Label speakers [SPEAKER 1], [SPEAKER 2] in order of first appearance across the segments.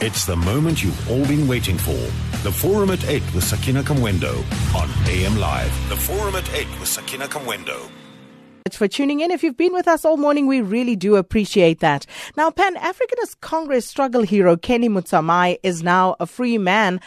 [SPEAKER 1] It's the moment you've all been waiting for. The Forum at 8 with Sakina Kamwendo on AM Live. The Forum at 8 with Sakina Kamwendo.
[SPEAKER 2] for tuning in. If you've been with us all morning, we really do appreciate that. Now, Pan Africanist Congress struggle hero Kenny Motsamai is now a free man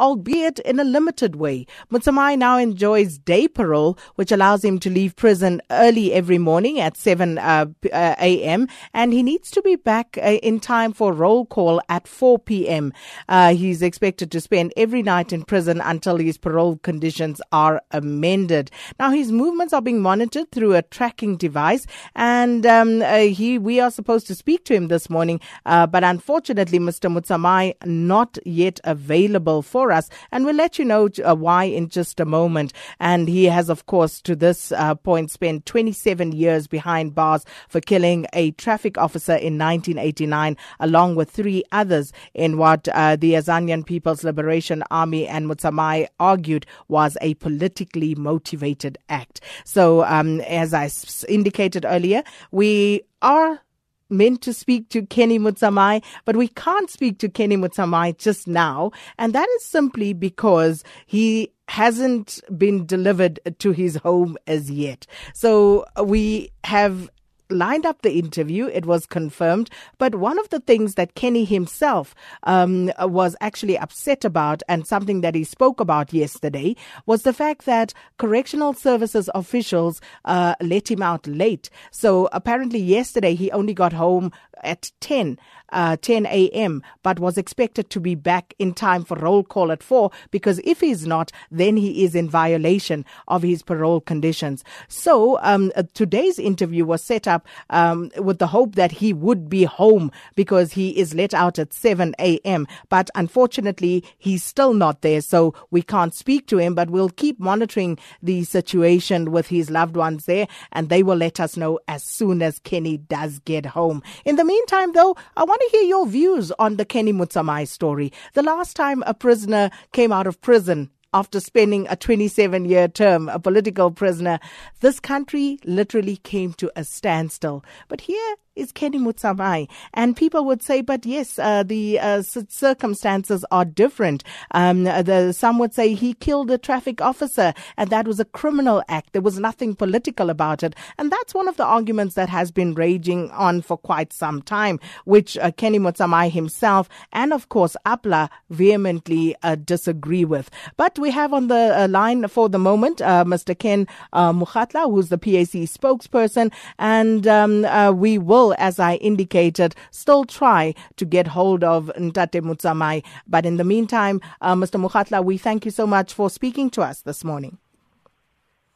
[SPEAKER 2] albeit in a limited way. Motsamai now enjoys day parole, which allows him to leave prison early every morning at 7 uh, uh, a.m. and he needs to be back uh, in time for roll call at 4 p.m. Uh, he's expected to spend every night in prison until his parole conditions are amended. Now his movements are being monitored through a tracking device, and um, uh, he we are supposed to speak to him this morning, uh, but unfortunately, Mr. Motsamai not yet available for for us. And we'll let you know uh, why in just a moment. And he has, of course, to this uh, point, spent 27 years behind bars for killing a traffic officer in 1989, along with three others in what uh, the Azanian People's Liberation Army and Motsamai argued was a politically motivated act. So, um, as I indicated earlier, we are meant to speak to Kenny Motsamai, but we can't speak to Kenny Motsamai just now. And that is simply because he hasn't been delivered to his home as yet. So we have lined up the interview. It was confirmed. But one of the things that Kenny himself um, was actually upset about and something that he spoke about yesterday was the fact that correctional services officials uh, let him out late. So apparently yesterday he only got home at 10 uh, 10 a.m., but was expected to be back in time for roll call at 4 because if he's not, then he is in violation of his parole conditions. So um, uh, today's interview was set up um, with the hope that he would be home because he is let out at 7 a.m. But unfortunately, he's still not there, so we can't speak to him, but we'll keep monitoring the situation with his loved ones there, and they will let us know as soon as Kenny does get home. In the meantime, though, I want to hear your views on the Kenny Motsamai story. The last time a prisoner came out of prison after spending a 27 year term, a political prisoner, this country literally came to a standstill. But here is Kenny Motsamai. And people would say, but yes, uh, the uh, circumstances are different. Um, the, some would say he killed a traffic officer and that was a criminal act. There was nothing political about it. And that's one of the arguments that has been raging on for quite some time, which uh, Kenny Motsamai himself and of course APLA vehemently uh, disagree with. But we have on the uh, line for the moment uh, Mr. Ken uh, Mokgatla, who's the PAC spokesperson, and um, we will will, as I indicated, still try to get hold of Ntate Motsamai. But in the meantime, uh, Mr. Mokgatla, we thank you so much for speaking to us this morning.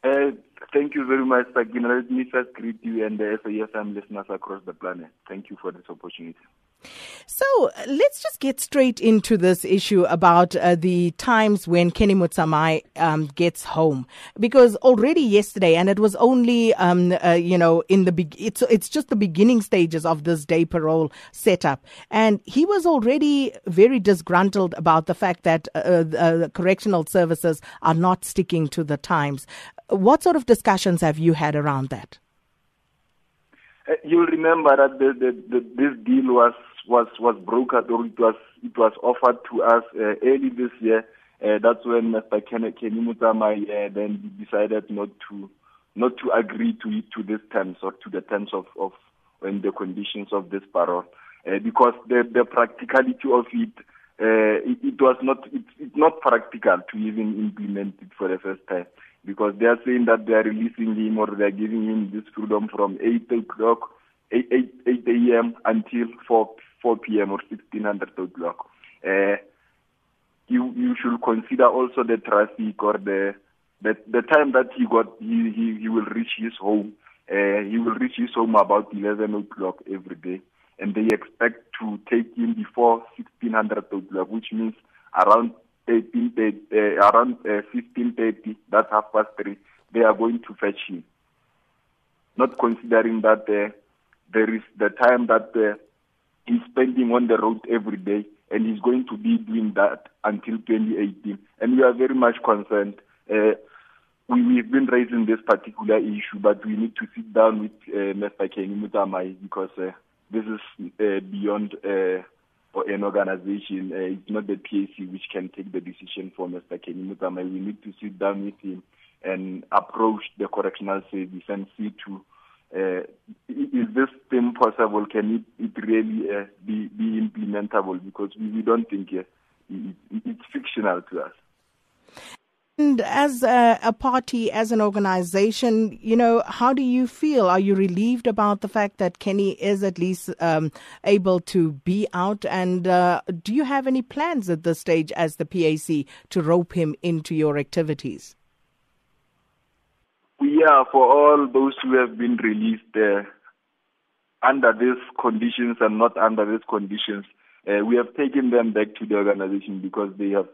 [SPEAKER 3] Uh, thank you very much, Sakina. Let me first greet you and the SAFM listeners across the planet. Thank you for this opportunity.
[SPEAKER 2] So let's just get straight into this issue about uh, the times when Kenny Motsamai um, gets home, because already yesterday, and it was only um, uh, you know in the be- it's it's just the beginning stages of this day parole setup, and he was already very disgruntled about the fact that uh, uh correctional services are not sticking to the times. What sort of discussions have you had around that?
[SPEAKER 3] Uh, you'll remember that the, the, the, this deal was was was brokered or it was it was offered to us uh, early this year. Uh, that's when Mr. Kenny, Kenny uh, then decided not to not to agree to to this terms or to the terms of of and the conditions of this parole uh, because the the practicality of it. Uh, it, it was not it, it's not practical to even implement it for the first time because they are saying that they are releasing him or they are giving him this freedom from 8 o'clock 8, 8, 8 a.m. until 4 4 p.m. or 1600 o'clock. Uh, you you should consider also the traffic or the the, the time that he got he, he, he will reach his home. Uh, he will reach his home about 11 o'clock every day, and they expect to take him before 1600 o'clock, which means around 18, uh, around uh, 15:30. That's half past three. They are going to fetch him. Not considering that uh, there is the time that uh, he's spending on the road every day, and he's going to be doing that until 2018. And we are very much concerned. Uh, we, we've been raising this particular issue, but we need to sit down with uh, Mr. Kenny Motsamai because uh, this is uh, beyond uh, an organization. Uh, it's not the PAC which can take the decision for Mr. Kenny Motsamai. We need to sit down with him and approach the correctional service and see to uh, is this thing possible? Can it, it really uh, be, be implementable? Because we, we don't think uh, it, it's fictional to us.
[SPEAKER 2] And as a, a, party, as an organization, you know, how do you feel? Are you relieved about the fact that Kenny is at least um, able to be out? And uh, do you have any plans at this stage as the PAC to rope him into your activities?
[SPEAKER 3] Yeah, for all those who have been released uh, under these conditions and not under these conditions, uh, we have taken them back to the organization because they have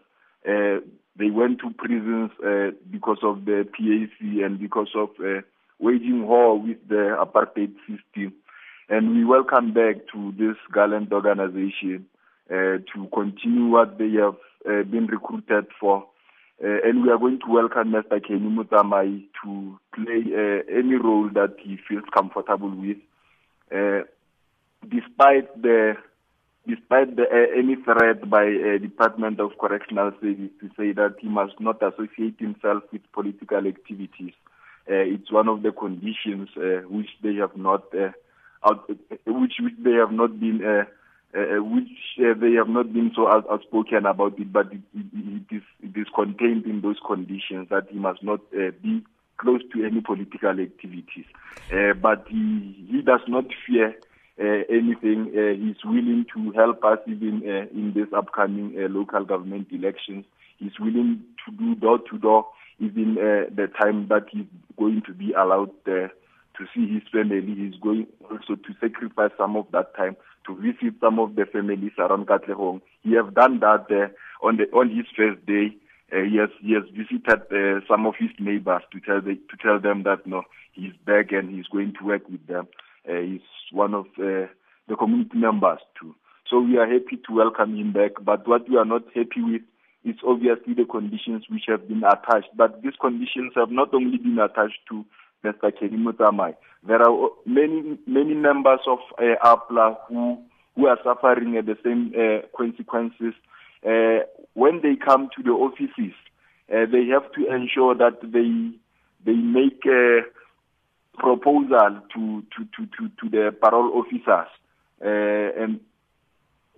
[SPEAKER 3] uh, they went to prisons uh, because of the PAC and because of uh, waging war with the apartheid system. And we welcome back to this gallant organization uh, to continue what they have uh, been recruited for. Uh, and we are going to welcome Mr. Kenny Motsamai to play uh, any role that he feels comfortable with. Uh, despite the despite the, any threat by Department of Correctional Service to say that he must not associate himself with political activities. It's one of the conditions which they have not which, which they have not been uh, uh, which uh, they have not been so outspoken about it, but it, it, it is it is contained in those conditions that he must not uh, be close to any political activities. Uh, but he he does not fear uh, anything. He's willing to help us even in this upcoming local government elections. He's willing to do door to door even the time that he's going to be allowed to see his family. He's going also to sacrifice some of that time to visit some of the families around Katlehong. He have done that uh, on the on his first day. Uh, he has he has visited uh, some of his neighbors to tell the, to tell them that no he's back and he's going to work with them. Uh, he's one of uh, the community members too. So we are happy to welcome him back. But what we are not happy with is obviously the conditions which have been attached. But these conditions have not only been attached to Mr. Kenny Motsamai. There are many many members of uh, APLA who who are suffering at the same uh, consequences. Uh, when they come to the offices, uh, they have to ensure that they they make a proposal to to to to, to the parole officers, uh, and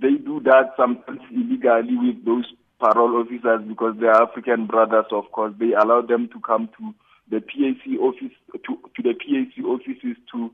[SPEAKER 3] they do that sometimes illegally with those parole officers because they are African brothers. Of course, they allow them to come to the PAC office to, to the PAC offices to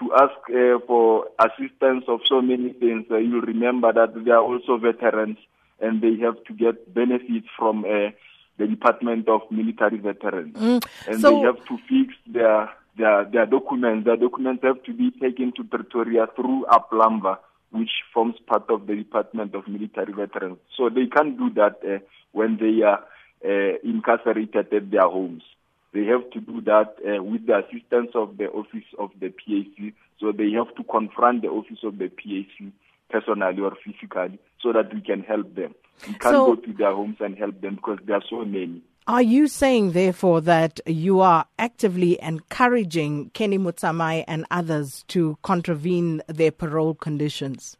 [SPEAKER 3] to ask uh, for assistance of so many things. Uh, you'll remember that they are also veterans and they have to get benefits from uh, the Department of Military Veterans, mm. and so they have to fix their their their documents. Their documents have to be taken to Pretoria through Aplamba, which forms part of the Department of Military Veterans. So they can't do that uh, when they are uh, incarcerated at their homes. They have to do that uh, with the assistance of the office of the PAC. So they have to confront the office of the PAC personally or physically so that we can help them. We can't so, go to their homes and help them because there are so many.
[SPEAKER 2] Are you saying, therefore, that you are actively encouraging Kenny Motsamai and others to contravene their parole conditions?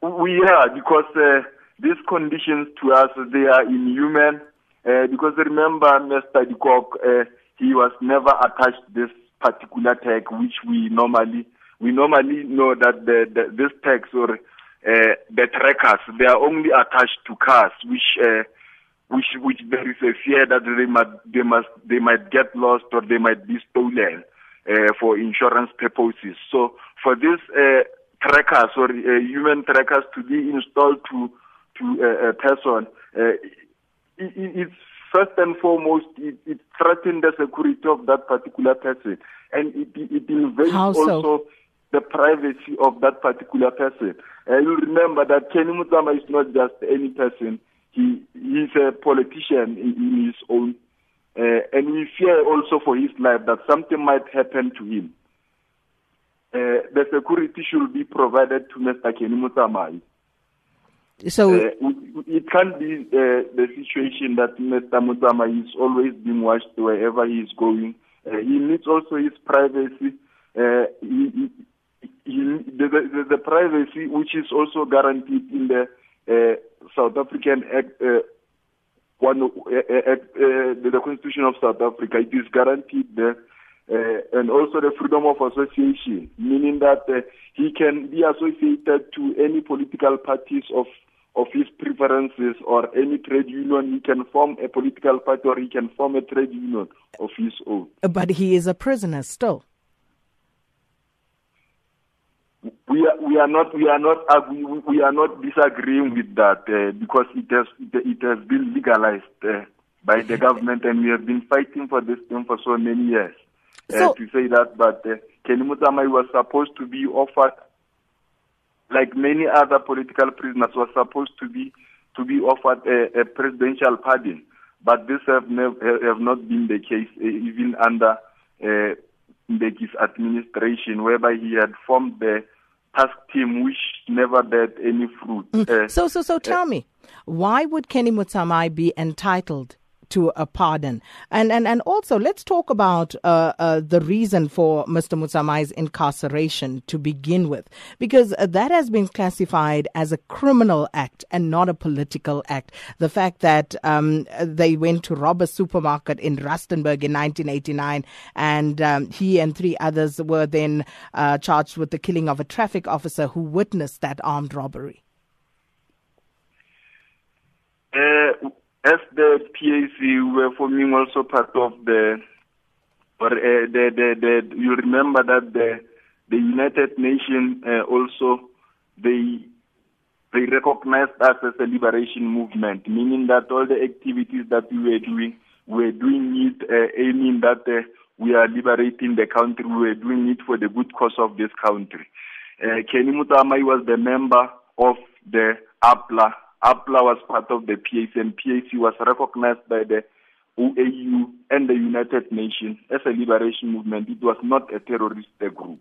[SPEAKER 3] We are, because uh, these conditions to us, they are inhuman uh, because remember, Mr. De Kock, uh, he was never attached this particular tag, which we normally we normally know that the, the this tags or uh, the trackers they are only attached to cars, which uh, which which there is a fear that they might they must they might get lost or they might be stolen uh, for insurance purposes. So for these uh, trackers or uh, human trackers to be installed to to uh, a person. Uh, it, it's first and foremost, it, it threatens the security of that particular person. And it, it invades also the privacy of that particular person. And you remember that Kenny Motsama is not just any person. He he's a politician in, in his own. Uh, and we fear also for his life that something might happen to him. Uh, the security should be provided to Mr. Kenny Motsamai.
[SPEAKER 2] So uh,
[SPEAKER 3] it can't be uh, the situation that Mr. Motsama is always being watched wherever he is going. Uh, he needs also his privacy. Uh, he, the, the, the, privacy which is also guaranteed in the uh, South African Act, uh, one, uh, uh, the Constitution of South Africa, it is guaranteed there. And also the freedom of association, meaning that he can be associated to any political parties of of his preferences or any trade union. He can form a political party or he can form a trade union of his own.
[SPEAKER 2] But he is a prisoner still.
[SPEAKER 3] We are, we are not we are not uh, we, we are not disagreeing with that uh, because it has it has been legalized uh, by the government and we have been fighting for this thing for so many years uh, so, to say that. But uh, Kenny Motsamai was supposed to be offered like many other political prisoners, was supposed to be to be offered a, a presidential pardon, but this have never have not been the case uh, even under uh, Mbeki's administration, whereby he had formed the task team which never bear any fruit.
[SPEAKER 2] Mm. Uh, so, so, so, tell uh, me, why would Kenny Motsamai be entitled to a pardon. And and, and also, let's talk about uh, uh, the reason for Mr. Motsamai's incarceration to begin with, because uh, that has been classified as a criminal act and not a political act. The fact that um, they went to rob a supermarket in Rustenburg in 1989, and um, he and three others were then uh, charged with the killing of a traffic officer who witnessed that armed robbery.
[SPEAKER 3] As the PAC, we were forming also part of the, or uh, the, the, the, you remember that the, the United Nations uh, also, they, they recognized us as a liberation movement, meaning that all the activities that we were doing, we were doing it uh, aiming that uh, we are liberating the country, we were doing it for the good cause of this country. Uh, Kenny Motsamai was the member of the APLA, APLA was part of the PAC and PAC was recognized by the OAU and the United Nations as a liberation movement. It was not a terrorist group.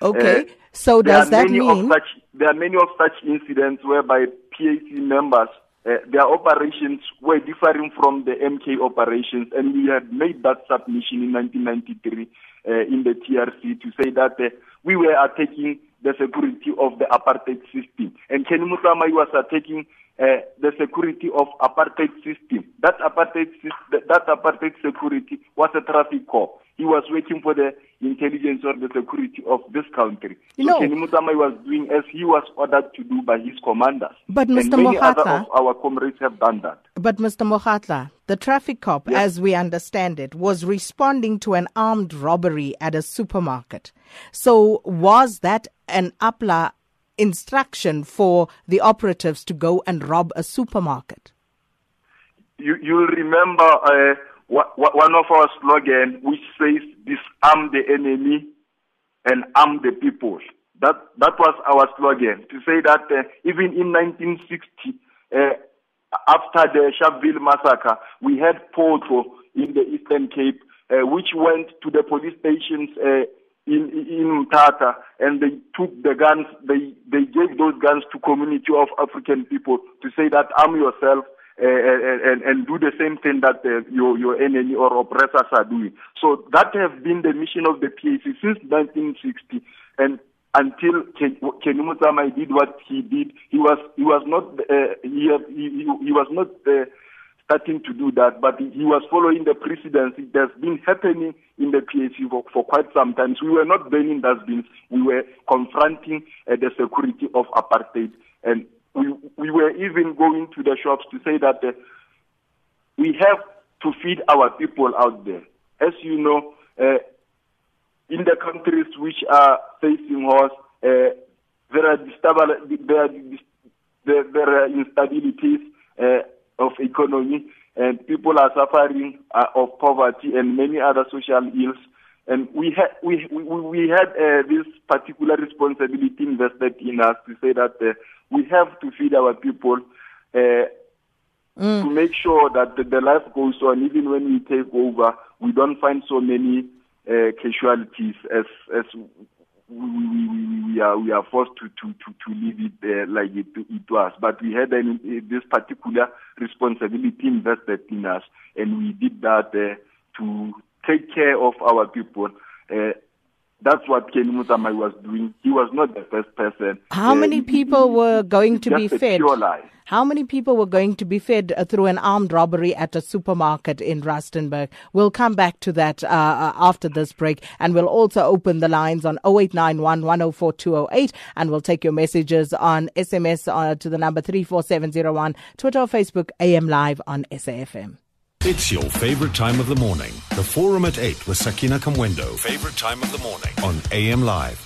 [SPEAKER 2] Okay, uh, so does that mean
[SPEAKER 3] such, there are many of such incidents whereby PAC members uh, their operations were differing from the MK operations, and we had made that submission in 1993 uh, in the TRC to say that uh, we were attacking the security of the apartheid system, and Kenny Motsamai was attacking uh, the security of apartheid system. That apartheid that apartheid security was a traffic cop. He was working for the intelligence or the security of this country. You so Motsamai was doing as he was ordered to do by his commanders.
[SPEAKER 2] But Mr.
[SPEAKER 3] And
[SPEAKER 2] many
[SPEAKER 3] other of our comrades have done that.
[SPEAKER 2] But Mr. Mokgatla, the traffic cop, yes. as we understand it, was responding to an armed robbery at a supermarket. So was that an APLA instruction for the operatives to go and rob a supermarket?
[SPEAKER 3] You, you'll remember uh, one of our slogans which says, disarm the enemy and arm the people. That, that was our slogan, to say that uh, even in 1960, uh, after the Sharpeville massacre, we had Poqo in the Eastern Cape, uh, which went to the police stations uh, in in Mthatha, and they took the guns. They they gave those guns to community of African people to say that arm yourself. Uh, and, and do the same thing that uh, your your enemy or oppressors are doing. So that has been the mission of the PAC since 1960, and until Kenny Motsamai did what he did, he was he was not uh, he, he he was not uh, starting to do that, but he was following the precedence. It has been happening in the PAC for, for quite some time. So we were not burning dustbins. We were confronting uh, the security of apartheid. And we, we were even going to the shops to say that uh, we have to feed our people out there. As you know, uh, in the countries which are facing wars, uh, there are, there are, there are instabilities. Of economy, and people are suffering uh, of poverty and many other social ills. And we had we we, we had uh, this particular responsibility invested in us to say that uh, we have to feed our people. Uh, mm. To make sure that the, the, life goes on, even when we take over, we don't find so many uh, casualties as as we, we, we, we are we are forced to to to, to leave it uh, like it, it was. But we had an, this particular responsibility invested in us, and we did that uh, to take care of our people. Uh, that's what Kenny Motsamai was doing. He was not the first person.
[SPEAKER 2] How
[SPEAKER 3] Uh,
[SPEAKER 2] many people were going to be fed? How many people were going to be fed uh, through an armed robbery at a supermarket in Rustenburg? We'll come back to that uh, uh, after this break, and we'll also open the lines on 0891 104 208, and we'll take your messages on SMS uh, to the number 34701, Twitter or Facebook, AM Live on SAFM.
[SPEAKER 1] It's your favorite time of the morning. The Forum at 8 with Sakina Kamwendo. Favorite time of the morning on AM Live.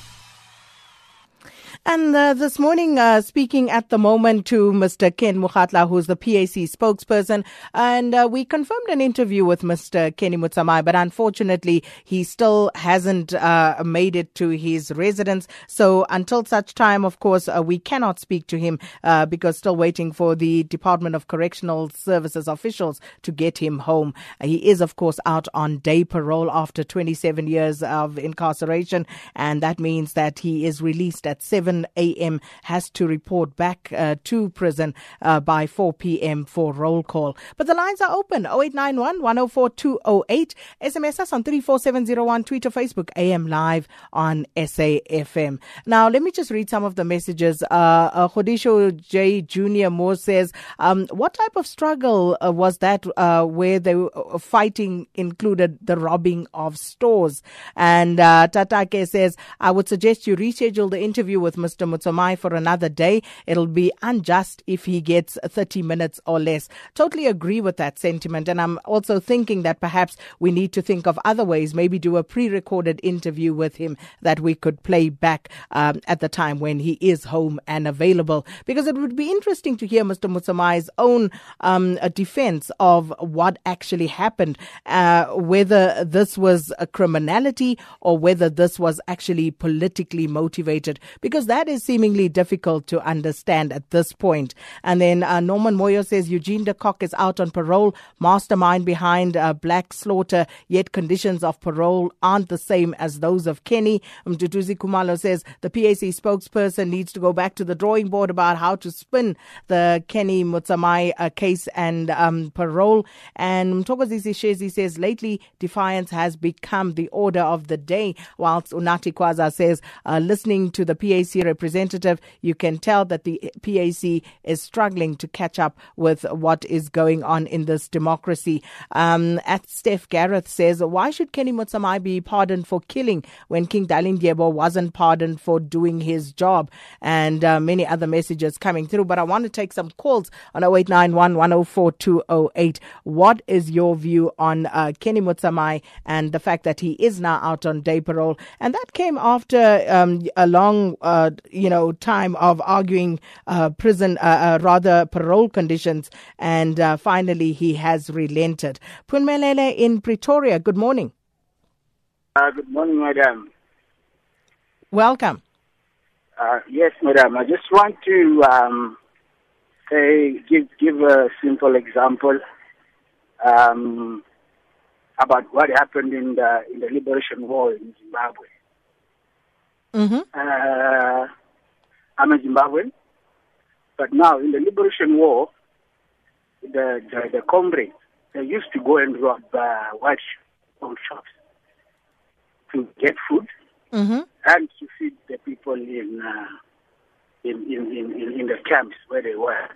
[SPEAKER 2] And uh, this morning, uh, speaking at the moment to Mr. Ken Mokgatla, who's the PAC spokesperson, and uh, we confirmed an interview with Mr. Kenny Motsamai, but unfortunately, he still hasn't uh, made it to his residence. So until such time, of course, uh, we cannot speak to him uh, because still waiting for the Department of Correctional Services officials to get him home. He is, of course, out on day parole after 27 years of incarceration, and that means that he is released at 7 a.m. has to report back uh, to prison uh, by 4 p.m. for roll call. But the lines are open 0891 104 208. SMS us on 34701, Twitter, Facebook, AM Live on SAFM. Now, let me just read some of the messages. Uh, uh, Khodisho J. Jr. Moore says, um, What type of struggle uh, was that uh, where uh, fighting included the robbing of stores? And Tatake says, I would suggest you reschedule the interview with Mr. Motsamai for another day. It'll be unjust if he gets 30 minutes or less. Totally agree with that sentiment. And I'm also thinking that perhaps we need to think of other ways, maybe do a pre recorded interview with him that we could play back um, at the time when he is home and available. Because it would be interesting to hear Mr. Motsamai's own um, defense of what actually happened, uh, whether this was a criminality or whether this was actually politically motivated, because that is seemingly difficult to understand at this point. And then uh, Norman Moyo says Eugene de Kock is out on parole, mastermind behind uh, black slaughter, yet conditions of parole aren't the same as those of Kenny. Mtutuzi Kumalo says the PAC spokesperson needs to go back to the drawing board about how to spin the Kenny Motsamai uh, case and um, parole. And Mtokozisi Shezi says lately defiance has become the order of the day, whilst Unati Kwaza says uh, listening to the PAC representative, you can tell that the PAC is struggling to catch up with what is going on in this democracy. Um, at Steph Gareth says, why should Kenny Motsamai be pardoned for killing when King Dalindyebo wasn't pardoned for doing his job? And uh, many other messages coming through. But I want to take some calls on 0891 104 208. What is your view on uh, Kenny Motsamai and the fact that he is now out on day parole? And that came after um, a long, uh, you know, time of arguing uh, prison, uh, uh, rather parole conditions, and uh, finally he has relented. Pumelele in Pretoria. Good morning.
[SPEAKER 4] Uh, good morning, madam.
[SPEAKER 2] Welcome.
[SPEAKER 4] Uh, yes, madam. I just want to um, say, give give a simple example um, about what happened in the in the liberation war in Zimbabwe.
[SPEAKER 2] Mm-hmm.
[SPEAKER 4] Uh, I'm a Zimbabwean, but now in the liberation war, the the, the comrades they used to go and rob uh, white shops to get food
[SPEAKER 2] Mm-hmm.
[SPEAKER 4] and to feed the people in, uh, in, in, in, in, in the camps where they were.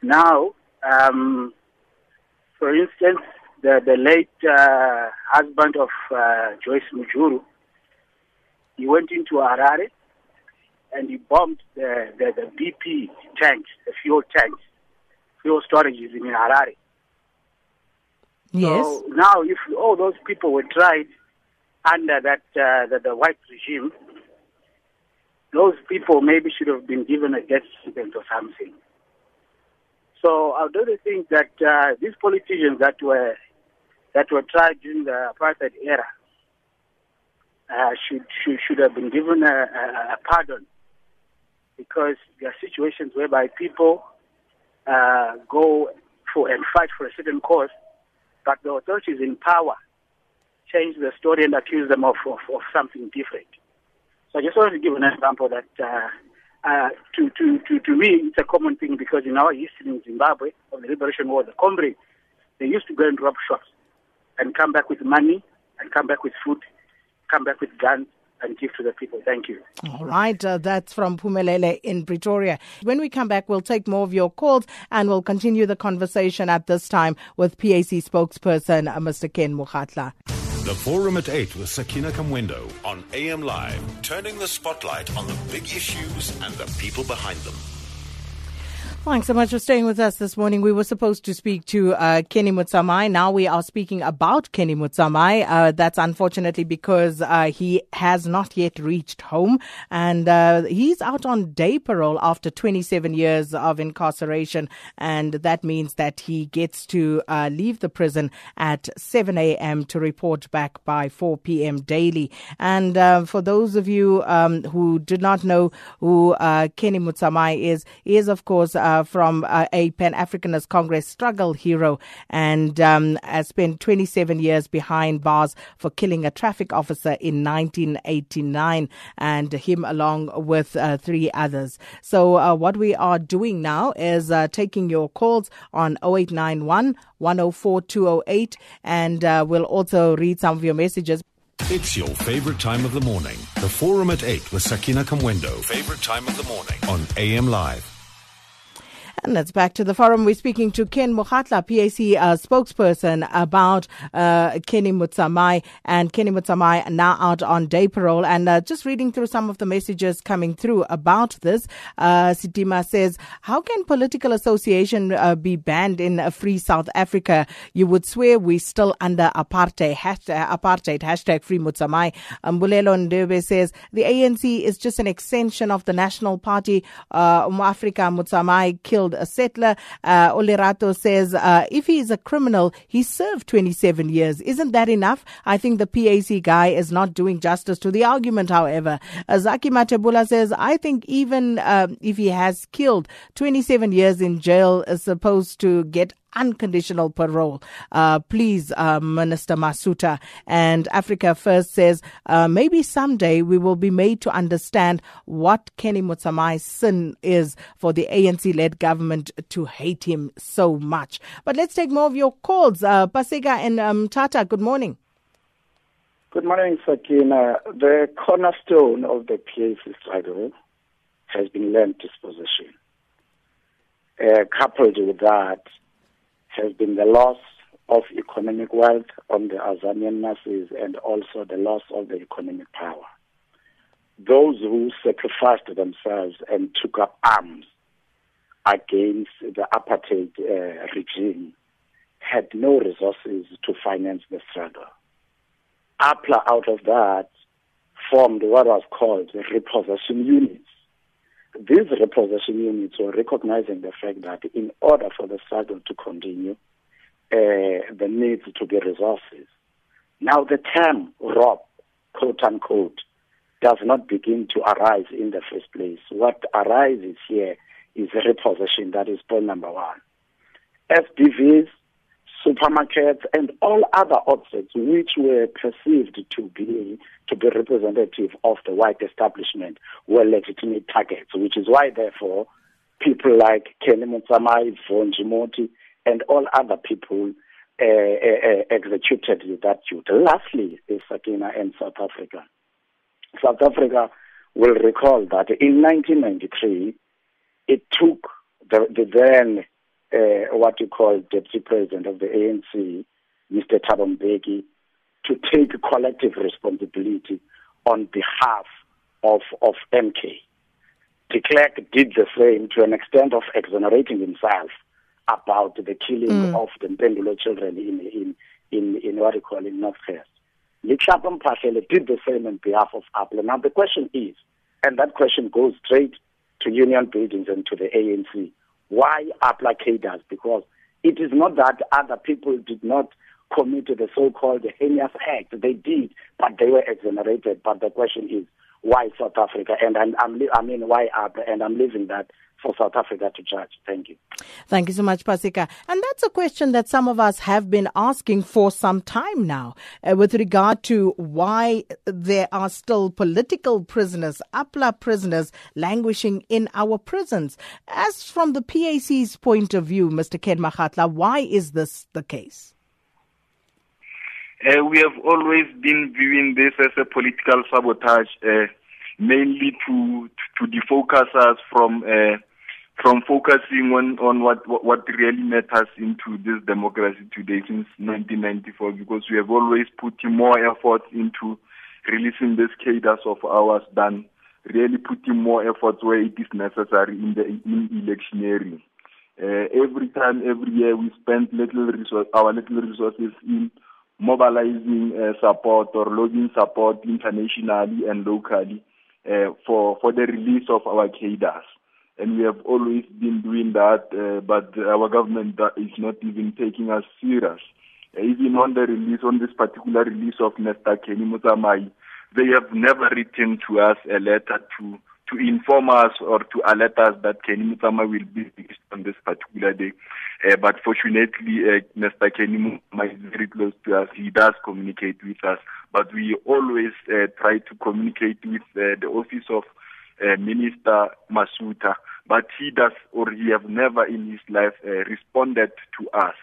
[SPEAKER 4] Now, um, for instance, the, the late uh, husband of uh, Joyce Mujuru, he went into Harare and he bombed the, the, the BP tanks, the fuel tanks, fuel storages in Harare.
[SPEAKER 2] Yes.
[SPEAKER 4] So now, if all those people were tried under that uh, the, the white regime, those people maybe should have been given a death sentence or something. So I don't think that uh, these politicians that were that were tried during the apartheid era uh, should, should should have been given a, a, pardon because there are situations whereby people uh, go for and fight for a certain cause, but the authorities in power change the story and accuse them of, of, of something different. So I just wanted to give an example that uh, uh, to, to, to, to me it's a common thing because in our history in Zimbabwe of the liberation war, the comrades, they used to go and rob shops and come back with money and come back with food come back with guns and give to the people. Thank you.
[SPEAKER 2] All right, uh, that's from Pumelele in Pretoria. When we come back, we'll take more of your calls and we'll continue the conversation at this time with PAC spokesperson uh, Mr. Ken Mokgatla.
[SPEAKER 1] The Forum at 8 with Sakina Kamwendo on AM Live, turning the spotlight on the big issues and the people behind them.
[SPEAKER 2] Thanks so much for staying with us this morning. We were supposed to speak to uh, Kenny Motsamai. Now we are speaking about Kenny Motsamai. Uh, that's unfortunately because uh, he has not yet reached home and uh, he's out on day parole after 27 years of incarceration. And that means that he gets to uh, leave the prison at 7 a.m. to report back by 4 p.m. daily. And uh, for those of you um, who did not know who Kenny Motsamai is, he is, of course, uh, from uh, a Pan Africanist Congress struggle hero and um, has spent 27 years behind bars for killing a traffic officer in 1989 and him along with uh, three others. So, uh, what we are doing now is uh, taking your calls on 0891 104 208 and uh, we'll also read some of your messages.
[SPEAKER 1] It's your favorite time of the morning. The Forum at 8 with Sakina Kamwendo. Favorite time of the morning on AM Live.
[SPEAKER 2] And let's back to the forum. We're speaking to Ken Mokgatla, PAC uh, spokesperson, about uh, Kenny Motsamai. And Kenny Motsamai now out on day parole. And uh, just reading through some of the messages coming through about this, uh, Sitima says, How can political association uh, be banned in a free South Africa? You would swear we're still under apartheid. Hashtag, apartheid, hashtag free Motsamai. Um, Bulelo Ndebe says, The ANC is just an extension of the National Party. Uh, Africa Motsamai killed a settler. Uh, Olerato says uh, if he is a criminal, he served 27 years. Isn't that enough? I think the PAC guy is not doing justice to the argument, however. Uh, Zaki Matebula says, I think even uh, if he has killed 27 years in jail is supposed to get unconditional parole. Uh, please, uh, Minister Masutha. And Africa First says uh, maybe someday we will be made to understand what Kenny Motsamai's sin is for the ANC led government to hate him so much. But let's take more of your calls. Uh, Paseka and um, Tata, good morning.
[SPEAKER 5] Good morning, Sakina. The cornerstone of the PAC struggle has been land disposition. Uh, coupled with that, has been the loss of economic wealth on the Azanian masses and also the loss of the economic power. Those who sacrificed themselves and took up arms against the apartheid uh, regime had no resources to finance the struggle. APLA, out of that, formed what was called the repossession units. These repossession units were recognizing the fact that in order for the struggle to continue, uh, there needs to be resources. Now, the term rob, quote unquote, does not begin to arise in the first place. What arises here is repossession. That is point number one. SPVs, supermarkets, and all other objects which were perceived to be to be representative of the white establishment were legitimate targets, which is why, therefore, people like Kenny Motsamai, Von Jimoti, and all other people uh, uh, executed that duty. Lastly, is Sakina and South Africa. South Africa will recall that in 1993, it took the, the then uh, what you call deputy president of the ANC, Mr. Thabo Mbeki, to take collective responsibility on behalf of, of MK. De Klerk did the same to an extent of exonerating himself about the killing mm. of the Mpendulo children in, in, in, in what you call in Northwest. Letlapa Mphahlele did the same on behalf of APLA. Now the question is, and that question goes straight to union buildings and to the ANC, why APLA cadres? Because it is not that other people did not commit the so-called heinous act. They did, but they were exonerated. But the question is, why South Africa? And, and I'm, I mean, why? And I'm leaving that for South Africa to judge. Thank you.
[SPEAKER 2] Thank you so much, Paseka. And that's a question that some of us have been asking for some time now uh, with regard to why there are still political prisoners, APLA prisoners, languishing in our prisons. As from the PAC's point of view, Mr. Ken Mokgatla, why is this the case?
[SPEAKER 3] Uh, we have always been viewing this as a political sabotage, uh, mainly to to defocus us from uh, from focusing on on what what really matters into this democracy today since 1994. Because we have always put more effort into releasing these cadres of ours than really putting more efforts where it is necessary in the in electioneering. Every time, every year, we spend little resource, our little resources in mobilizing uh, support or logging support internationally and locally uh, for for the release of our cadres. And we have always been doing that, uh, but our government is not even taking us serious. Uh, even on the release, on this particular release of Mr. Kenny Motsamai, they have never written to us a letter to to inform us or to alert us that Kenny Motsamai will be on this particular day. Uh, but fortunately, uh, Mr. Kenny Motsamai is very close to us. He does communicate with us. But we always uh, try to communicate with the office of Minister Masutha. But he does, or he have never in his life responded to us.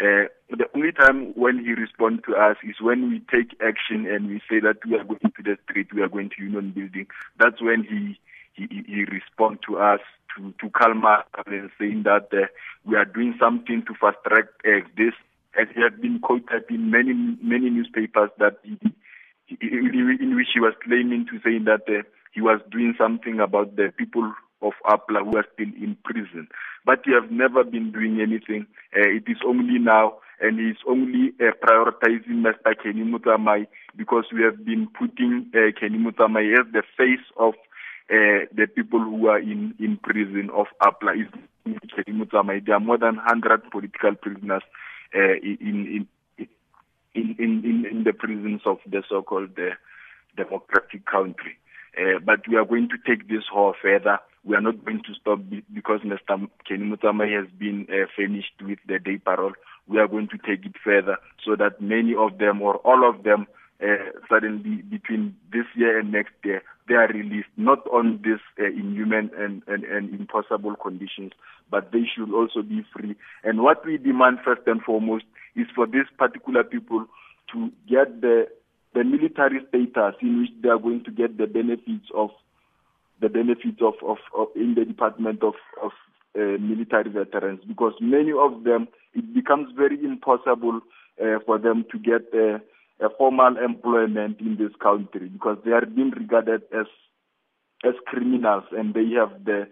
[SPEAKER 3] Uh, the only time when he responds to us is when we take action and we say that we are going to the street, we are going to Union Building. That's when he he, he responds to us to to calm us and saying that uh, we are doing something to fast track uh, this. And he has been quoted in many many newspapers that he, he, in which he was claiming to saying that he was doing something about the people of APLA who are still in prison. But he has never been doing anything. Uh, it is only now, and is only uh, prioritizing Mr. Kenny Motsamai because we have been putting uh, Kenny Motsamai as the face of uh, the people who are in, in prison of APLA. There are more than 100 political prisoners uh, in, in, in, in, in, the prisons of the so-called uh, democratic country. Uh, but we are going to take this whole further. We are not going to stop because Mr. Kenny Motsamai has been uh, finished with the day parole. We are going to take it further so that many of them or all of them uh, suddenly between this year and next year, they are released not on this uh, inhuman and, and, and impossible conditions, but they should also be free. And what we demand first and foremost is for these particular people to get the the military status in which they are going to get the benefits of the benefits of, of, of in the Department of, of uh, Military Veterans because many of them it becomes very impossible uh, for them to get uh, a formal employment in this country because they are being regarded as as criminals and they have the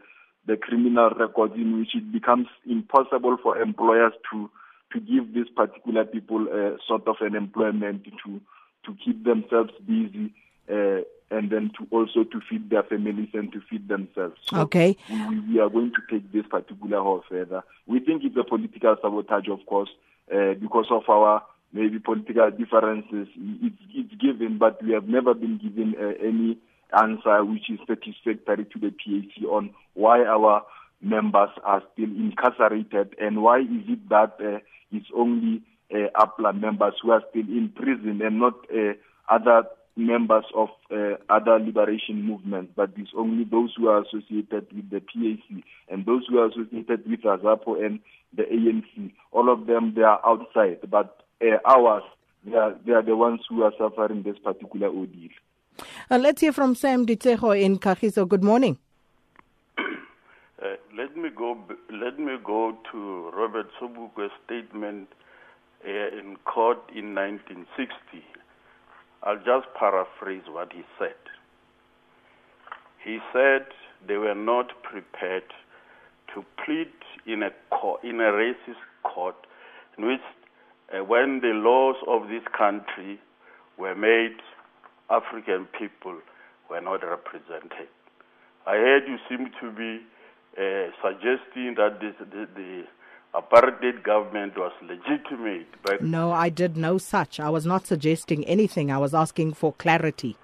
[SPEAKER 3] the criminal records in which it becomes impossible for employers to to give these particular people a sort of an employment to to keep themselves busy uh, and then to also to feed their families and to feed themselves.
[SPEAKER 2] So okay.
[SPEAKER 3] We, we, are going to take this particular horse further. We think it's a political sabotage, of course, uh, because of our maybe political differences. It's, it's given, but we have never been given uh, any answer which is satisfactory to the PAC on why our members are still incarcerated and why is it that uh, it's only uh, APLA members who are still in prison and not uh, other members of uh, other liberation movements, but it's only those who are associated with the PAC and those who are associated with AZAPO and the ANC. All of them, they are outside, but uh, ours, they are, they are the ones who are suffering this particular ordeal.
[SPEAKER 2] Uh, let's hear from Sam Ditseho in Kagiso. Good morning.
[SPEAKER 6] Uh, let me go. Let me go to Robert Sobukwe's statement uh, in court in 1960. I'll just paraphrase what he said. He said they were not prepared to plead in a court, in a racist court in which uh, when the laws of this country were made, African people were not represented. I heard you seem to be uh, suggesting that this, the, the apartheid government was legitimate.
[SPEAKER 2] But no, I did no such. I was not suggesting anything. I was asking for clarity.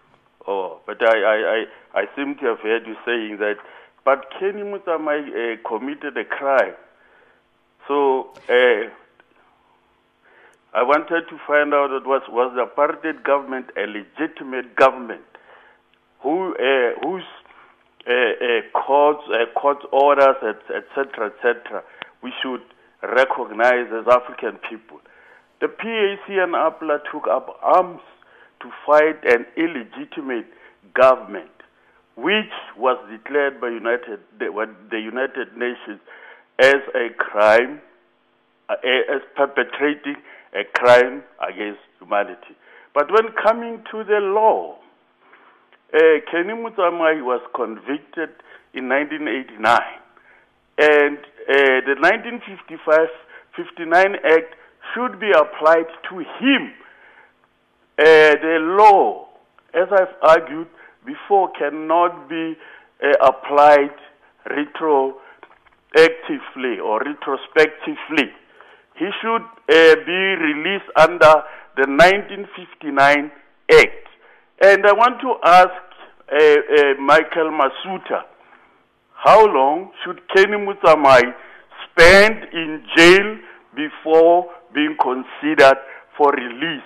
[SPEAKER 6] Oh, but I, I, I, I seem to have heard you saying that. But Kenny Motsamai uh, committed a crime. So uh, I wanted to find out that was was the apartheid government a legitimate government who uh, whose uh, uh, courts uh, court orders etc etc et we should recognize as African people. the PAC and APLA took up arms to fight an illegitimate government, which was declared by United, the, United Nations as a crime, uh, as perpetrating a crime against humanity. But when coming to the law, uh, Kenny Motsamai was convicted in 1989, and uh, the 1955-59 Act should be applied to him. Uh, the law, as I've argued before, cannot be uh, applied retroactively or retrospectively. He should uh, be released under the 1959 Act. And I want to ask Michael Masutha, how long should Kenny Motsamai spend in jail before being considered for release?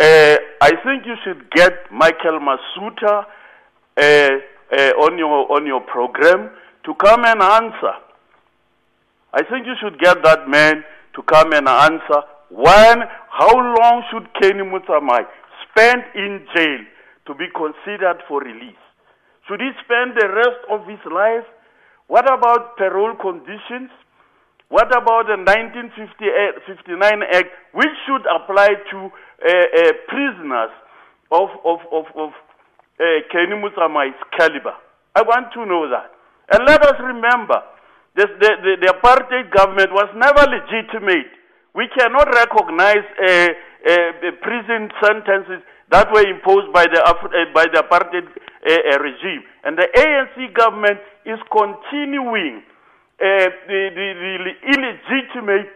[SPEAKER 6] Uh, I think you should get Michael Masutha uh, uh, on your on your program to come and answer. I think you should get that man to come and answer when, how long should Kenny Motsamai spend in jail to be considered for release? Should he spend the rest of his life? What about parole conditions? What about the 1959 Act, which should apply to uh, uh, prisoners of, of, of, of uh, Kenny caliber? I want to know that. And let us remember, this, the, the, the apartheid government was never legitimate. We cannot recognize a, a prison sentences that were imposed by the, uh, by the apartheid uh, regime. And the ANC government is continuing uh, the, the, the, illegitimate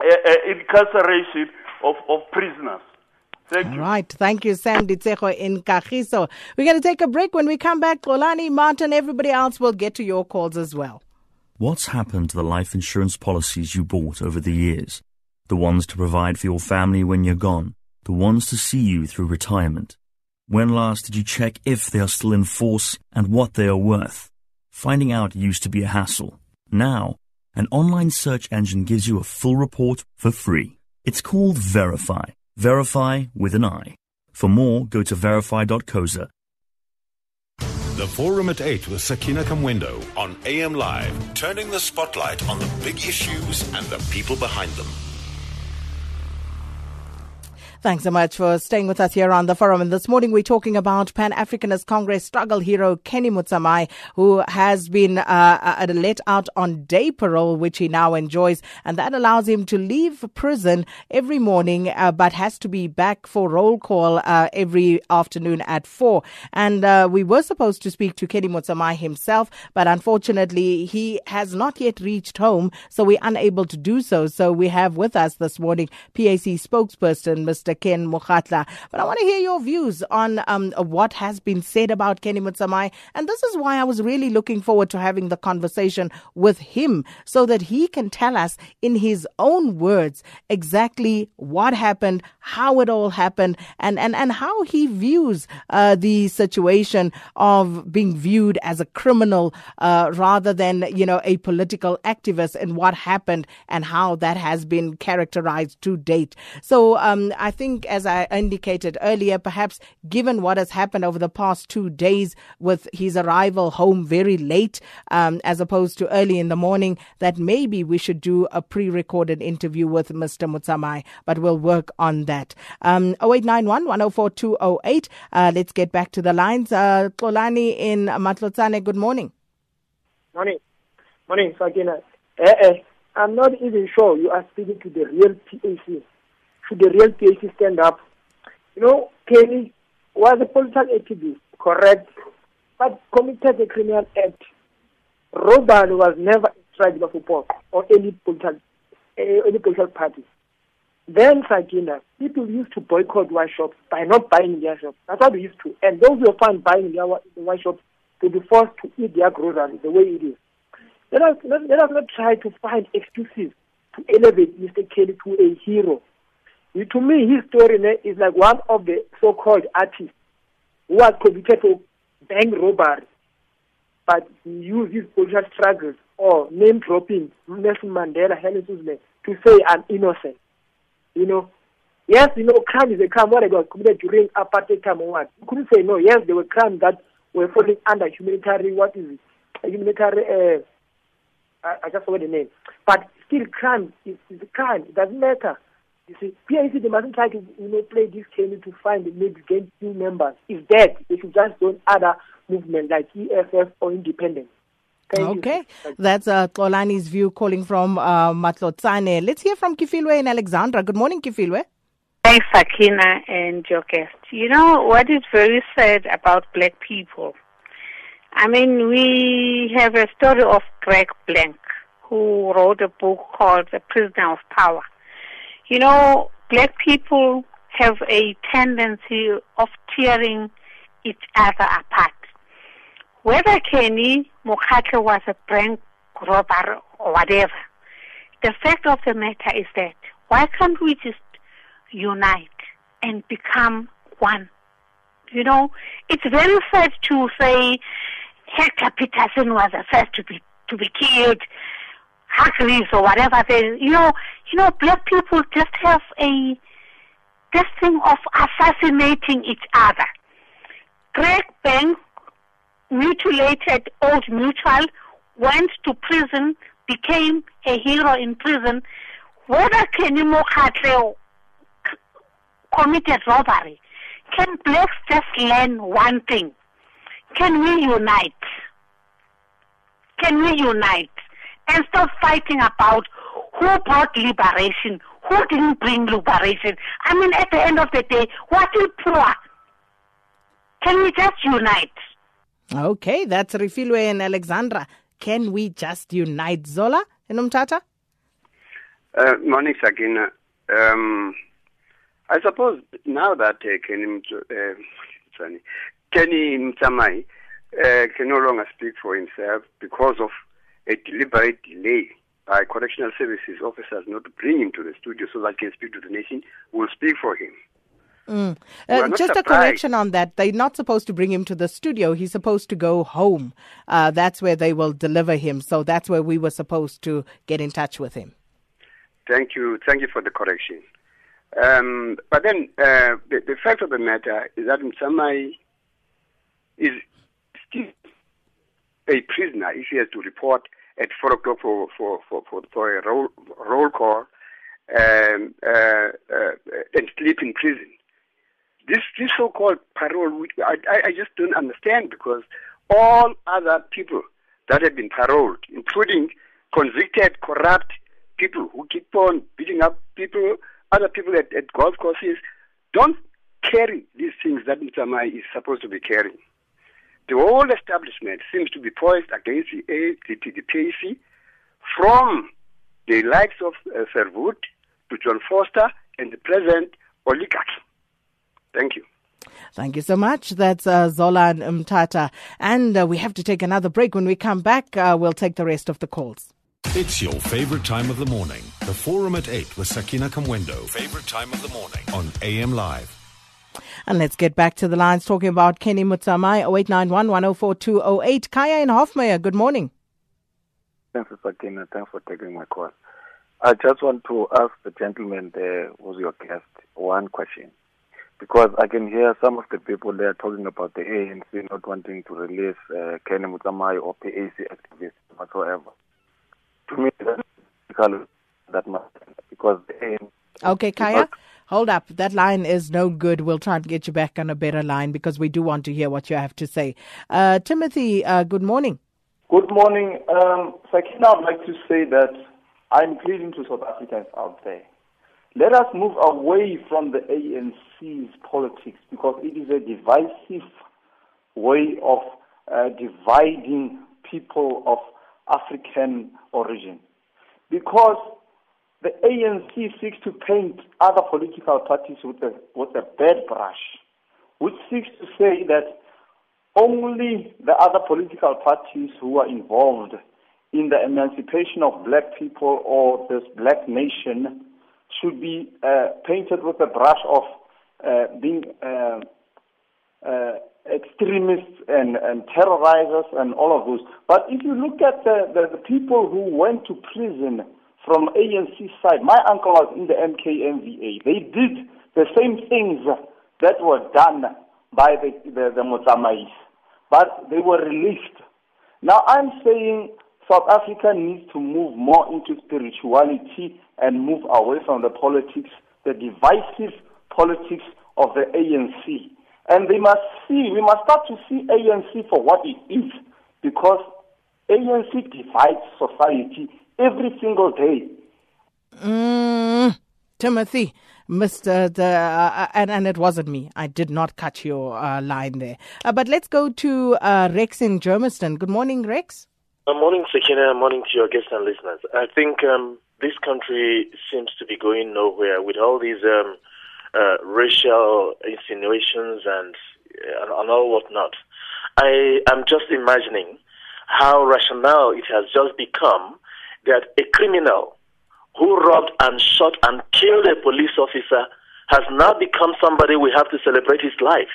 [SPEAKER 6] uh, incarceration of, of prisoners. Thank
[SPEAKER 2] you. All right. Thank you, Sam Ditsejo in Kagiso. We're going to take a break. When we come back, Xolani, Martin, everybody else will get to your calls as well.
[SPEAKER 7] What's happened to the life insurance policies you bought over the years? The ones to provide for your family when you're gone, the ones to see you through retirement. When last did you check if they are still in force and what they are worth? Finding out used to be a hassle. Now, an online search engine gives you a full report for free. It's called Verify. Verify with an I. For more, go to verify.coza.
[SPEAKER 1] The Forum at 8 with Sakina Kamwendo on AM Live, turning the spotlight on the big issues and the people behind them.
[SPEAKER 2] Thanks so much for staying with us here on the forum. And this morning we're talking about Pan Africanist Congress struggle hero Kenny Motsamai, who has been uh, uh, let out on day parole, which he now enjoys. And that allows him to leave prison every morning, uh, but has to be back for roll call uh, every afternoon at four. And uh, we were supposed to speak to Kenny Motsamai himself, but unfortunately he has not yet reached home, so we're unable to do so. So we have with us this morning PAC spokesperson, Mr. Mr. Ken Mokgatla. But I want to hear your views on um, what has been said about Kenny Motsamai. And this is why I was really looking forward to having the conversation with him so that he can tell us in his own words exactly what happened, how it all happened, and, and, and how he views uh, the situation of being viewed as a criminal uh, rather than, you know, a political activist and what happened and how that has been characterized to date. So um, I think, as I indicated earlier, perhaps given what has happened over the past two days with his arrival home very late, um, as opposed to early in the morning, that maybe we should do a pre recorded interview with Mr. Motsamai, but we'll work on that. Um, 0891 104 208. Uh, let's get back to the lines. Uh, Xolani in Matlotsane, good morning.
[SPEAKER 8] Morning. Morning, Sakina. Eh, eh, I'm not even sure you are speaking to the real PAC should the real PAC stand up? You know, Kelly was a political activist, correct, but committed a criminal act. Robert was never in tribal support or any political, eh, any political party. Then, Sakina, people used to boycott wine shops by not buying in their shops. That's what we used to. And those who found buying in their wine shops to be forced to eat their groceries the way it is. Let us, let, let us not try to find excuses to elevate Mr. Kelly to a hero to me, his story is like one of the so-called artists who was convicted for bank robbery, but he used his political struggles or name dropping Nelson Mandela, Helen Suzman, to say I'm innocent. you know, yes, you know, crime is a crime. What was committed during apartheid time or what? You couldn't say no. Yes, there were crimes that were falling under humanitarian. What is it? A humanitarian. Uh, I, I just forgot the name. But still, crime is, is crime. It doesn't matter. You see, PAC, they mustn't try to you know, play this game to find maybe gain new members. It's dead. They should just join other movements like EFF or independent. Thank
[SPEAKER 2] okay,
[SPEAKER 8] you.
[SPEAKER 2] that's uh, Xolani's view calling from uh, Matlotsane. Let's hear from Kifilwe in Alexandra. Good morning, Kifilwe.
[SPEAKER 9] Thanks, Sakina and your guest. You know what is very sad about black people? I mean, we have a story of Greg Blank, who wrote a book called The Prisoner of Power. You know, black people have a tendency of tearing each other apart. Whether Kenny Mokhatle was a bank robber or whatever, the fact of the matter is that why can't we just unite and become one? You know, it's very sad to say Hector Pieterson was the first to be to be killed, Hargreaves or whatever. They, you know, you know, black people just have a this thing of assassinating each other. Greg Blank mutilated Old Mutual, went to prison, became a hero in prison. Whether Kenny Mokhatle committed robbery, can blacks just learn one thing? Can we unite? Can we unite? And stop fighting about who brought liberation, who didn't bring liberation. I mean, at the end of the day, what is poor? Can we just unite?
[SPEAKER 2] Okay, that's Refilwe and Alexandra. Can we just unite Zola and Umtata?
[SPEAKER 10] Uh, morning, Sakina. Um, I suppose now that uh, Kenny, uh, sorry, Kenny Motsamai uh, can no longer speak for himself because of a deliberate delay by correctional services officers not to bring him to the studio so that he can speak to the nation, will speak for him.
[SPEAKER 2] Mm. Uh, just a correction on that. They're not supposed to bring him to the studio. He's supposed to go home. Uh, that's where they will deliver him. So that's where we were supposed to get in touch with him.
[SPEAKER 10] Thank you. Thank you for the correction. Um, but then uh, the, the fact of the matter is that Motsamai is still a prisoner if he has to report at 4 o'clock for, for, for, for, for a roll, roll call uh, uh, and sleep in prison. This, this so-called parole, I, I, just don't understand because all other people that have been paroled, including convicted, corrupt people who keep on beating up people, other people at, at golf courses, don't carry these things that Motsamai is supposed to be carrying. The whole establishment seems to be poised against the, A, the, the, the PAC from the likes of uh, Verwoerd to John Vorster and the present oligarch. Thank you.
[SPEAKER 2] Thank you so much. That's uh, Zola and Umtata. And uh, we have to take another break. When we come back, uh, we'll take the rest of the calls.
[SPEAKER 1] It's your favorite time of the morning. The Forum at 8 with Sakina Kamwendo. Favorite time of the morning on AM Live.
[SPEAKER 2] And let's get back to the lines talking about Kenny Motsamai, 0891 104208. Kaya in Hofmeyr, good morning.
[SPEAKER 11] Thanks, Sakina. Thanks for taking my call. I just want to ask the gentleman there who's your guest one question. Because I can hear some of the people there talking about the ANC not wanting to release uh, Kenny Motsamai or PAC activists whatsoever. To me, that's that much because the ANC
[SPEAKER 2] Okay, Kaya, hold up. That line is no good. We'll try and get you back on a better line because we do want to hear what you have to say. Uh, Timothy, uh, good morning.
[SPEAKER 12] Good morning. Um, Sakina, I'd like to say that I'm pleading to South Africans out there. Let us move away from the ANC's politics because it is a divisive way of uh, dividing people of African origin. Because the ANC seeks to paint other political parties with a, with a bad brush, which seeks to say that only the other political parties who are involved in the emancipation of black people or this black nation should be uh, painted with a brush of uh, being uh, uh, extremists and, and terrorizers and all of those. But if you look at the, the, the people who went to prison from ANC side, my uncle was in the MKMVA. They did the same things that were done by the, the, the but they were released. Now I'm saying South Africa needs to move more into spirituality and move away from the politics, the divisive politics of the ANC. And they must see, we must start to see ANC for what it is, because ANC divides society every single day.
[SPEAKER 2] Mm, Timothy, Mr. The, uh, and, and it wasn't me. I did not cut your uh, line there. Uh, but let's go to uh, Rex in Germiston. Good morning, Rex.
[SPEAKER 13] Good morning, Sakina. Morning to your guests and listeners. I think um, this country seems to be going nowhere with all these um, uh, racial insinuations and, and, and all whatnot. I am just imagining how rational it has just become that a criminal who robbed and shot and killed a police officer has now become somebody we have to celebrate his life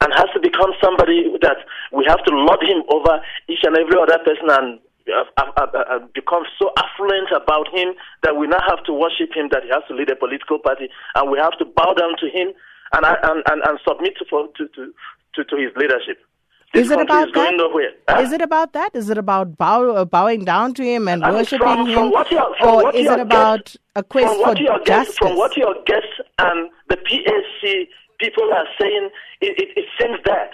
[SPEAKER 13] and has to become somebody that we have to lord him over each and every other person and uh, uh, uh, become so affluent about him that we now have to worship him that he has to lead a political party and we have to bow down to him and and, and, and submit to, to, to, to his leadership. This
[SPEAKER 2] is it about
[SPEAKER 13] is
[SPEAKER 2] that? Is it about that? Is it about bow, uh, bowing down to him and
[SPEAKER 13] I mean,
[SPEAKER 2] worshipping
[SPEAKER 13] from,
[SPEAKER 2] him,
[SPEAKER 13] from from
[SPEAKER 2] or is it about
[SPEAKER 13] guests,
[SPEAKER 2] a quest for justice?
[SPEAKER 13] guests, From what your guests and the PAC people are saying, it, it, it seems that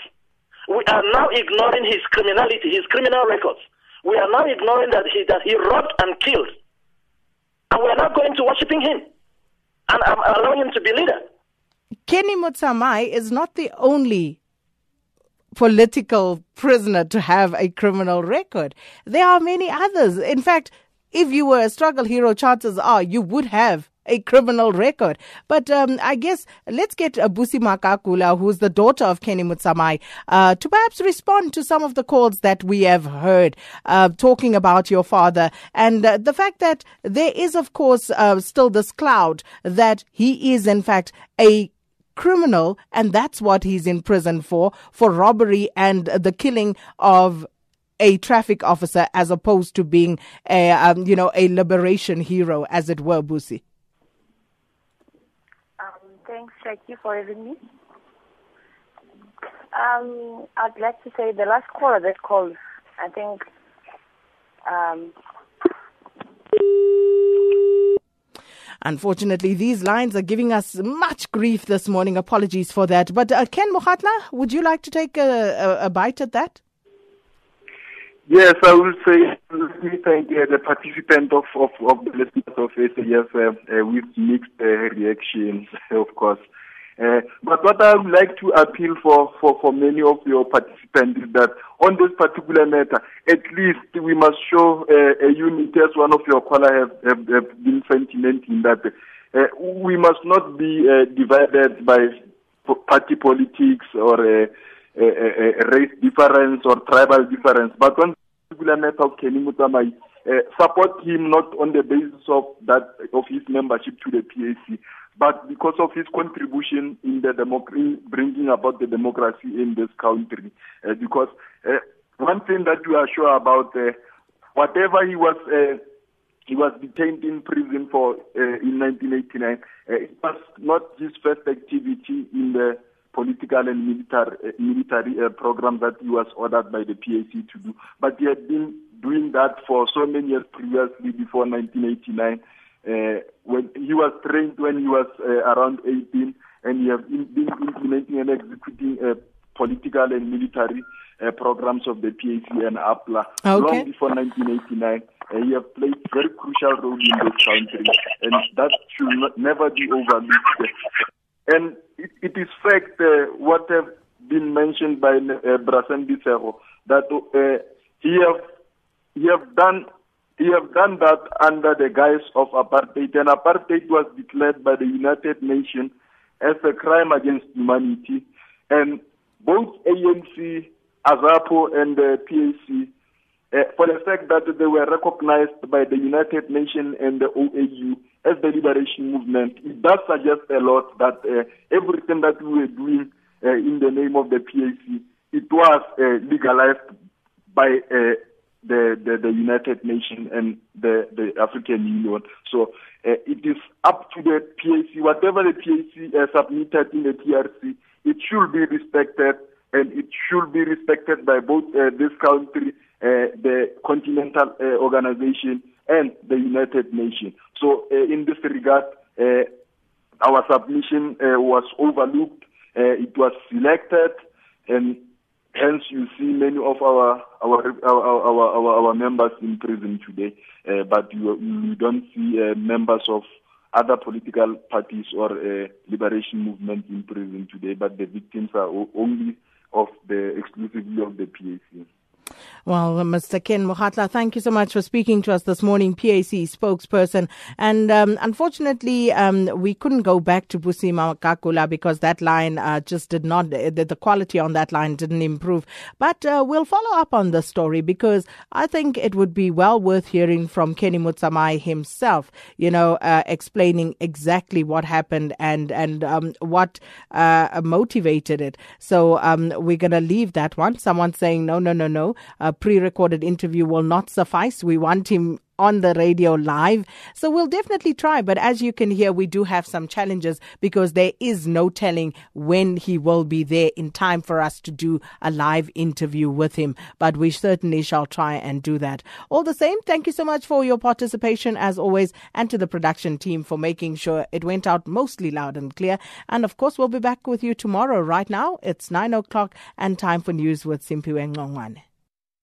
[SPEAKER 13] we are now ignoring his criminality, his criminal records. We are now ignoring that he that he robbed and killed, and we are not going to worshiping him and um, allowing him to be leader.
[SPEAKER 2] Kenny Motsamai is not the only political prisoner to have a criminal record. There are many others. In fact, if you were a struggle hero, chances are you would have a criminal record. But um, I guess let's get uh, Busi Makakula, who's the daughter of Kenny Motsamai, uh, to perhaps respond to some of the calls that we have heard uh, talking about your father and uh, the fact that there is, of course, uh, still this cloud that he is, in fact, a criminal, and that's what he's in prison for, for robbery and the killing of a traffic officer as opposed to being a, um, you know, a liberation hero, as it were, Busi.
[SPEAKER 14] Um, thanks, Shaki, for having me. Um, I'd like to say the last caller that called, I think, um,
[SPEAKER 2] Unfortunately, these lines are giving us much grief this morning. Apologies for that. But uh, Ken Mokgatla, would you like to take a, a, a bite at that?
[SPEAKER 3] Yes, I will say, let me thank uh, the participant of, of, of the listeners of SAS uh, uh, with mixed uh, reactions, of course. Uh, but what I would like to appeal for, for, for many of your participants is that on this particular matter, at least we must show uh, a unity as one of your callers have, have, have been sentimenting that uh, we must not be uh, divided by party politics or uh, race difference or tribal difference. But on this particular matter of Kenny Motsamai, support him not on the basis of that of his membership to the PAC, but because of his contribution in the democ- in bringing about the democracy in this country. Uh, because uh, one thing that we are sure about, uh, whatever he was. Uh, he was detained in prison for uh, in 1989. Uh, it was not his first activity in the political and military military program that he was ordered by the PAC to do. But he had been doing that for so many years previously before 1989. Uh, when he was trained when he was uh, around 18, and he has been implementing and executing uh, political and military uh, programs of the PAC and APLA
[SPEAKER 2] Okay.
[SPEAKER 3] long before 1989. Uh, he has played very crucial role in this country, and that should not, never be overlooked. And it, it is fact uh, what have been mentioned by uh, Brasen Bisero that uh, he have he have done he have done that under the guise of apartheid, and apartheid was declared by the United Nations as a crime against humanity, and both ANC, AZAPO, and the PAC uh, for the fact that they were recognized by the United Nations and the OAU as the liberation movement, it does suggest a lot that uh, everything that we were doing uh, in the name of the PAC, it was legalized by the, the, the United Nations and the, the African Union. So uh, it is up to the PAC, whatever the PAC uh, submitted in the TRC, it should be respected and it should be respected by both uh, this country, uh, the Continental uh, Organization, and the United Nations. So uh, in this regard, uh, our submission was overlooked. it was selected, and hence you see many of our our our our, our, our members in prison today. but you, you don't see members of other political parties or uh, liberation movements in prison today, but the victims are only of the exclusively of the PAC.
[SPEAKER 2] Well, Mr. Ken Mokgatla, thank you so much for speaking to us this morning, PAC spokesperson. And um, unfortunately, um, we couldn't go back to Busi Makakula because that line uh, just did not, the, the, quality on that line didn't improve. But uh, we'll follow up on the story because I think it would be well worth hearing from Kenny Motsamai himself, you know, uh, explaining exactly what happened and, and um, what uh, motivated it. So um, we're going to leave that one. Someone saying, no, no, no, no a pre recorded interview will not suffice. We want him on the radio live. So we'll definitely try. But as you can hear, we do have some challenges because there is no telling when he will be there in time for us to do a live interview with him. But we certainly shall try and do that. All the same, thank you so much for your participation as always and to the production team for making sure it went out mostly loud and clear. And of course, we'll be back with you tomorrow. Right now, it's nine o'clock and time for news with Simpiwe Ngongwane.